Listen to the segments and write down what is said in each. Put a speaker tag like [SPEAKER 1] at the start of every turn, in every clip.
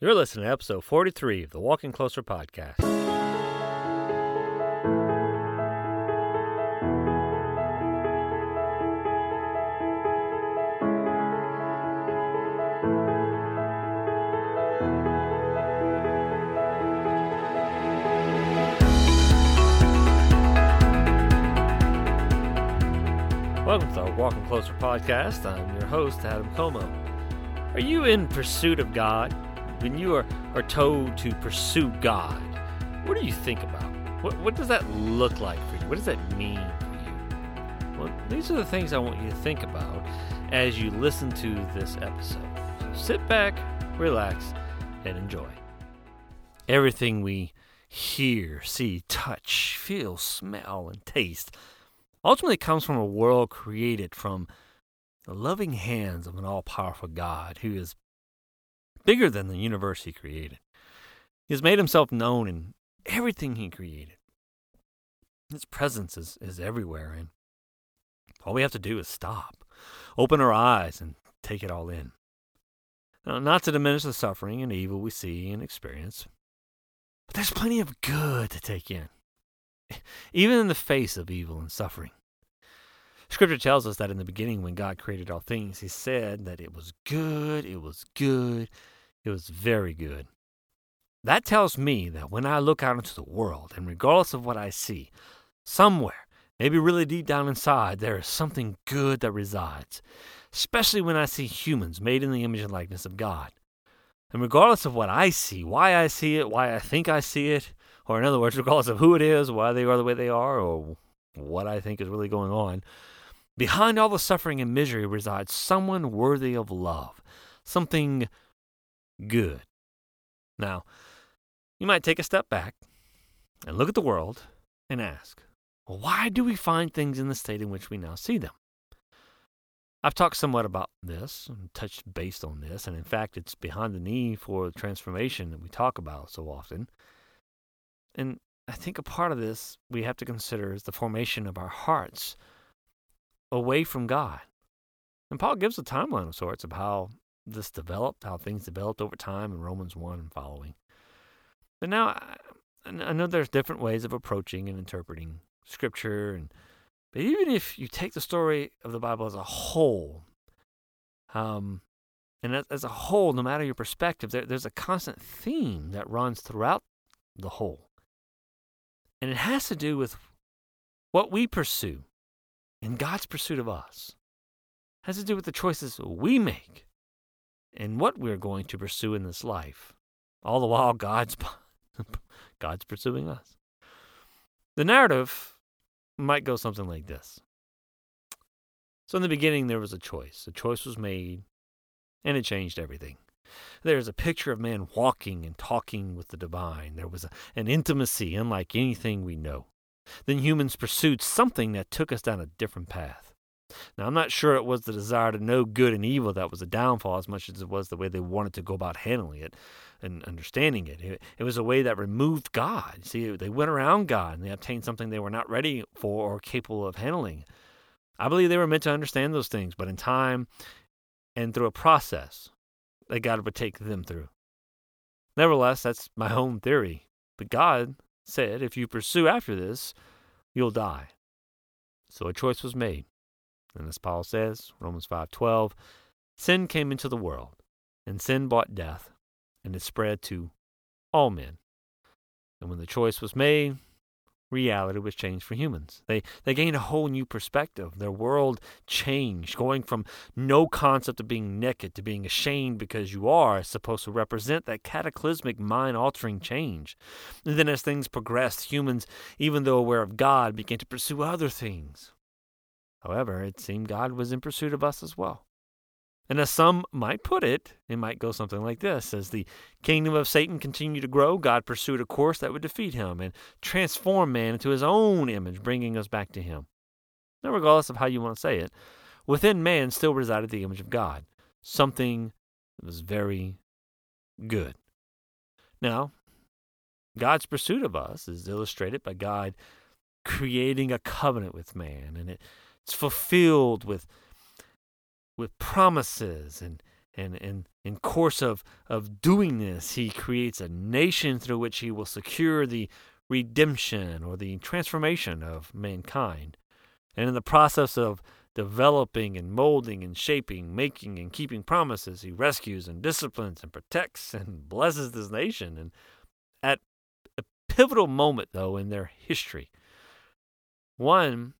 [SPEAKER 1] You're listening to episode 43 of the Walking Closer podcast. Welcome to the Walking Closer podcast. I'm your host, Adam Como. Are you in pursuit of God? When you are, are told to pursue God, what do you think about? What, what does that look like for you? What does that mean for you? Well, these are the things I want you to think about as you listen to this episode. So sit back, relax, and enjoy. Everything we hear, see, touch, feel, smell, and taste ultimately comes from a world created from the loving hands of an all powerful God who is bigger than the universe he created. He has made himself known in everything he created. His presence is, is everywhere, and all we have to do is stop, open our eyes, and take it all in. Now, not to diminish the suffering and evil we see and experience, but there's plenty of good to take in, even in the face of evil and suffering. Scripture tells us that in the beginning, when God created all things, He said that it was good, it was good, it was very good. That tells me that when I look out into the world, and regardless of what I see, somewhere, maybe really deep down inside, there is something good that resides, especially when I see humans made in the image and likeness of God. And regardless of what I see, why I see it, why I think I see it, or in other words, regardless of who it is, why they are the way they are, or what I think is really going on, behind all the suffering and misery resides someone worthy of love, something good. Now, you might take a step back and look at the world and ask, well, why do we find things in the state in which we now see them? I've talked somewhat about this and touched base on this, and in fact, it's behind the knee for the transformation that we talk about so often. And I think a part of this we have to consider is the formation of our hearts away from God. And Paul gives a timeline of sorts of how this developed, how things developed over time in Romans 1 and following. But now, I know there's different ways of approaching and interpreting Scripture, and but even if you take the story of the Bible as a whole, um, and as, as a whole, no matter your perspective, there, there's a constant theme that runs throughout the whole, and it has to do with what we pursue and God's pursuit of us. It has to do with the choices we make and what we're going to pursue in this life. All the while, God's, God's pursuing us. The narrative might go something like this. So, in the beginning, there was a choice. A choice was made, and it changed everything. There is a picture of man walking and talking with the divine. There was a, an intimacy unlike anything we know. Then humans pursued something that took us down a different path. Now, I'm not sure it was the desire to know good and evil that was the downfall as much as it was the way they wanted to go about handling it and understanding it. It, it was a way that removed God. See, they went around God and they obtained something they were not ready for or capable of handling. I believe they were meant to understand those things, but in time and through a process that God would take them through. Nevertheless, that's my own theory. But God said, if you pursue after this, you'll die. So a choice was made. And as Paul says, Romans 5:12, sin came into the world, and sin brought death, and it spread to all men. And when the choice was made, reality was changed for humans. They they gained a whole new perspective. Their world changed, going from no concept of being naked to being ashamed because you are supposed to represent that cataclysmic mind-altering change. And then as things progressed, humans, even though aware of God, began to pursue other things. However, it seemed God was in pursuit of us as well. And as some might put it, it might go something like this As the kingdom of Satan continued to grow, God pursued a course that would defeat him and transform man into his own image, bringing us back to him. Now, regardless of how you want to say it, within man still resided the image of God, something that was very good. Now, God's pursuit of us is illustrated by God creating a covenant with man, and it it's fulfilled with with promises and and, and in course of, of doing this, he creates a nation through which he will secure the redemption or the transformation of mankind. And in the process of developing and molding and shaping, making and keeping promises, he rescues and disciplines and protects and blesses this nation. And at a pivotal moment, though, in their history, one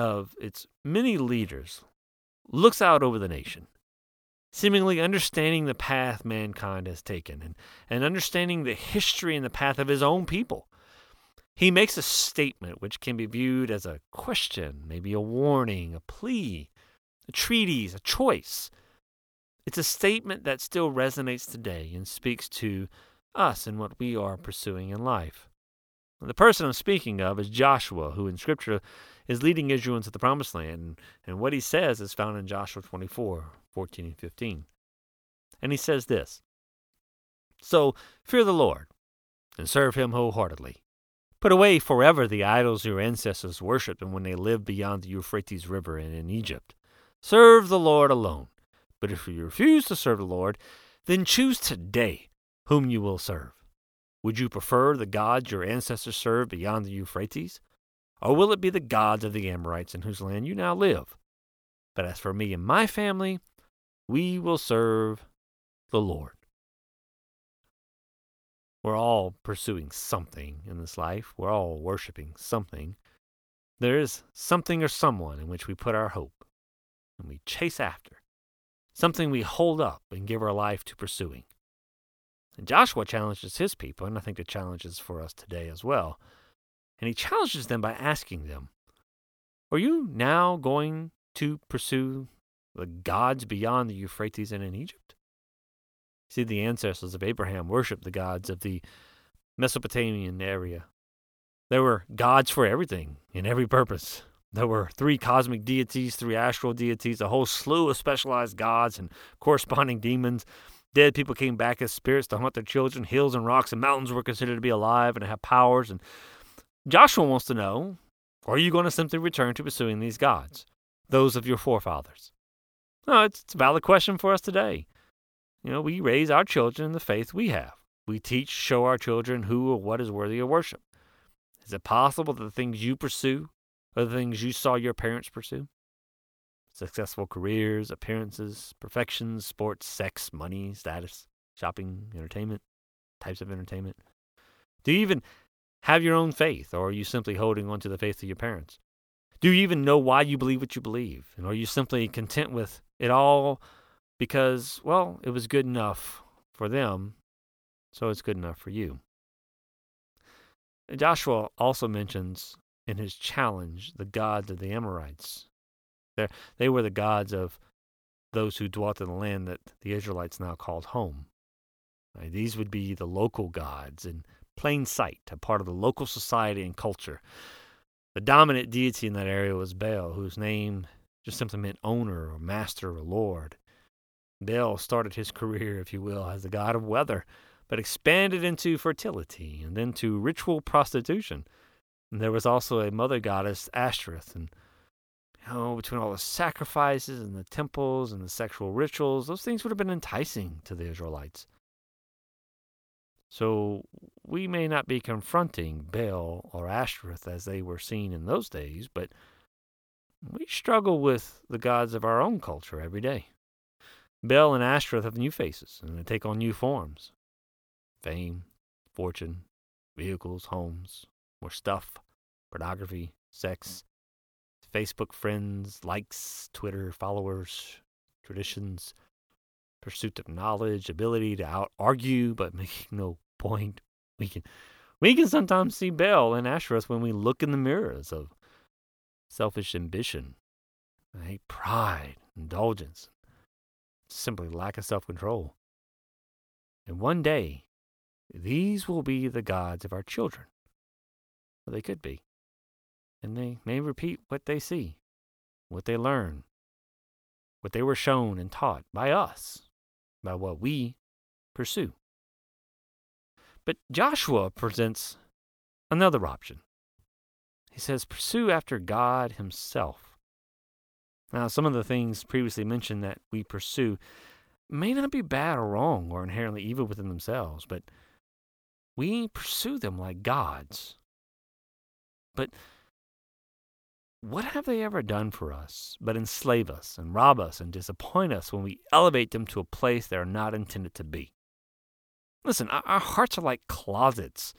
[SPEAKER 1] of its many leaders looks out over the nation seemingly understanding the path mankind has taken and, and understanding the history and the path of his own people. He makes a statement which can be viewed as a question, maybe a warning, a plea, a treatise, a choice. It's a statement that still resonates today and speaks to us and what we are pursuing in life. The person I'm speaking of is Joshua, who in Scripture is leading Israel into the Promised Land. And what he says is found in Joshua 24, 14 and 15. And he says this So fear the Lord and serve him wholeheartedly. Put away forever the idols your ancestors worshipped and when they lived beyond the Euphrates River and in Egypt. Serve the Lord alone. But if you refuse to serve the Lord, then choose today whom you will serve. Would you prefer the gods your ancestors served beyond the Euphrates? Or will it be the gods of the Amorites in whose land you now live? But as for me and my family, we will serve the Lord. We're all pursuing something in this life. We're all worshiping something. There is something or someone in which we put our hope and we chase after, something we hold up and give our life to pursuing. And Joshua challenges his people, and I think the challenge is for us today as well. And he challenges them by asking them, Are you now going to pursue the gods beyond the Euphrates and in Egypt. See, the ancestors of Abraham worshiped the gods of the Mesopotamian area. There were gods for everything, in every purpose. There were three cosmic deities, three astral deities, a whole slew of specialized gods and corresponding demons. Dead people came back as spirits to haunt their children. Hills and rocks and mountains were considered to be alive and have powers. And Joshua wants to know are you going to simply return to pursuing these gods, those of your forefathers? No, it's, it's a valid question for us today. You know, we raise our children in the faith we have. We teach, show our children who or what is worthy of worship. Is it possible that the things you pursue are the things you saw your parents pursue? Successful careers, appearances, perfections, sports, sex, money, status, shopping, entertainment, types of entertainment. Do you even have your own faith, or are you simply holding on to the faith of your parents? Do you even know why you believe what you believe? And are you simply content with it all because, well, it was good enough for them, so it's good enough for you? Joshua also mentions in his challenge the gods of the Amorites. They're, they were the gods of those who dwelt in the land that the Israelites now called home. Right, these would be the local gods in plain sight, a part of the local society and culture. The dominant deity in that area was Baal, whose name just simply meant owner or master or lord. Baal started his career, if you will, as the god of weather, but expanded into fertility and then to ritual prostitution. And there was also a mother goddess, Ashtoreth, and you know, between all the sacrifices and the temples and the sexual rituals, those things would have been enticing to the Israelites. So we may not be confronting Baal or Ashtoreth as they were seen in those days, but we struggle with the gods of our own culture every day. Baal and Ashtoreth have new faces and they take on new forms fame, fortune, vehicles, homes, more stuff, pornography, sex, Facebook friends, likes, Twitter followers, traditions, pursuit of knowledge, ability to out argue but making no point. We can we can sometimes see Baal and Ashtoreth when we look in the mirrors of selfish ambition, hate, pride, indulgence, simply lack of self control. And one day, these will be the gods of our children. Well, they could be. And they may repeat what they see, what they learn, what they were shown and taught by us by what we pursue. But Joshua presents another option. He says, pursue after God Himself. Now, some of the things previously mentioned that we pursue, may not be bad or wrong or inherently evil within themselves, but we pursue them like gods. But what have they ever done for us but enslave us and rob us and disappoint us when we elevate them to a place they are not intended to be? Listen, our hearts are like closets.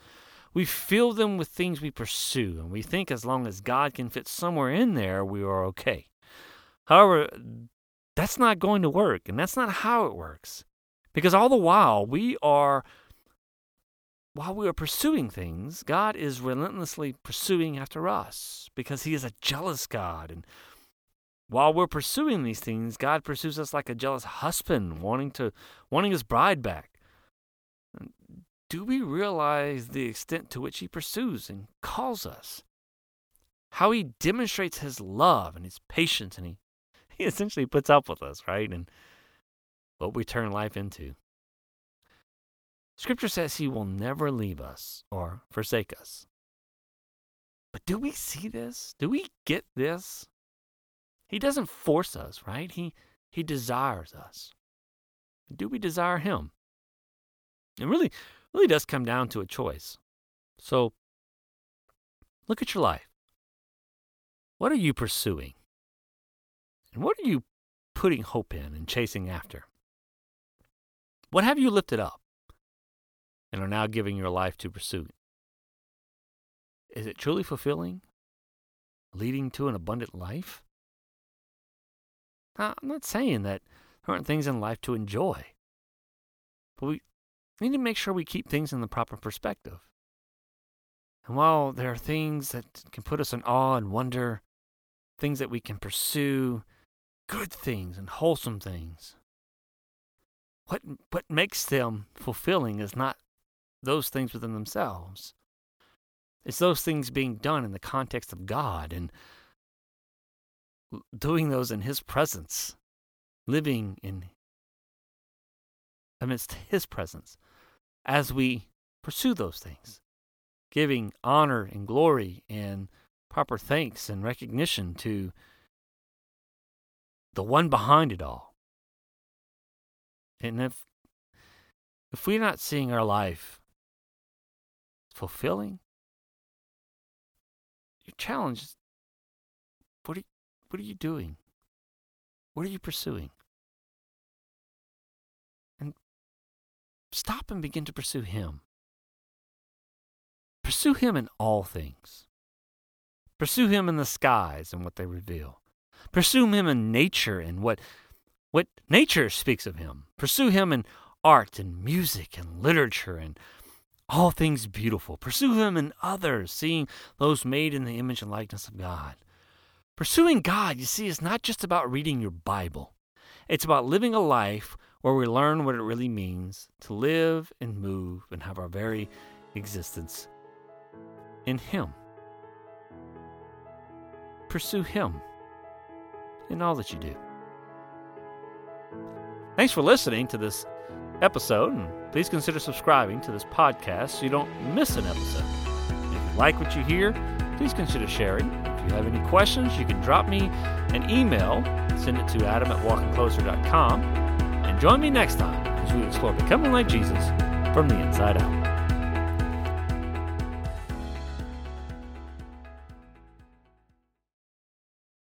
[SPEAKER 1] We fill them with things we pursue, and we think as long as God can fit somewhere in there, we are okay. However, that's not going to work, and that's not how it works. Because all the while, we are while we are pursuing things, God is relentlessly pursuing after us because He is a jealous God. And while we're pursuing these things, God pursues us like a jealous husband wanting to wanting his bride back. Do we realize the extent to which He pursues and calls us? How He demonstrates His love and His patience, and He, he essentially puts up with us, right? And what we turn life into. Scripture says he will never leave us or forsake us. But do we see this? Do we get this? He doesn't force us, right? He he desires us. Do we desire him? It really really does come down to a choice. So look at your life. What are you pursuing? And what are you putting hope in and chasing after? What have you lifted up? And are now giving your life to pursue? Is it truly fulfilling? Leading to an abundant life? Now, I'm not saying that there aren't things in life to enjoy, but we need to make sure we keep things in the proper perspective. And while there are things that can put us in awe and wonder, things that we can pursue, good things and wholesome things, what, what makes them fulfilling is not those things within themselves. It's those things being done in the context of God and doing those in His presence, living in amidst His presence as we pursue those things, giving honor and glory and proper thanks and recognition to the one behind it all. And if if we're not seeing our life fulfilling. Your challenge is what are, what are you doing? What are you pursuing? And stop and begin to pursue Him. Pursue Him in all things. Pursue Him in the skies and what they reveal. Pursue Him in nature and what, what nature speaks of Him. Pursue Him in art and music and literature and all things beautiful. Pursue Him in others, seeing those made in the image and likeness of God. Pursuing God, you see, is not just about reading your Bible. It's about living a life where we learn what it really means to live and move and have our very existence in Him. Pursue Him in all that you do. Thanks for listening to this episode, and please consider subscribing to this podcast so you don't miss an episode. If you like what you hear, please consider sharing. If you have any questions, you can drop me an email, send it to adam at walkingcloser.com, and join me next time as we explore becoming like Jesus from the inside out.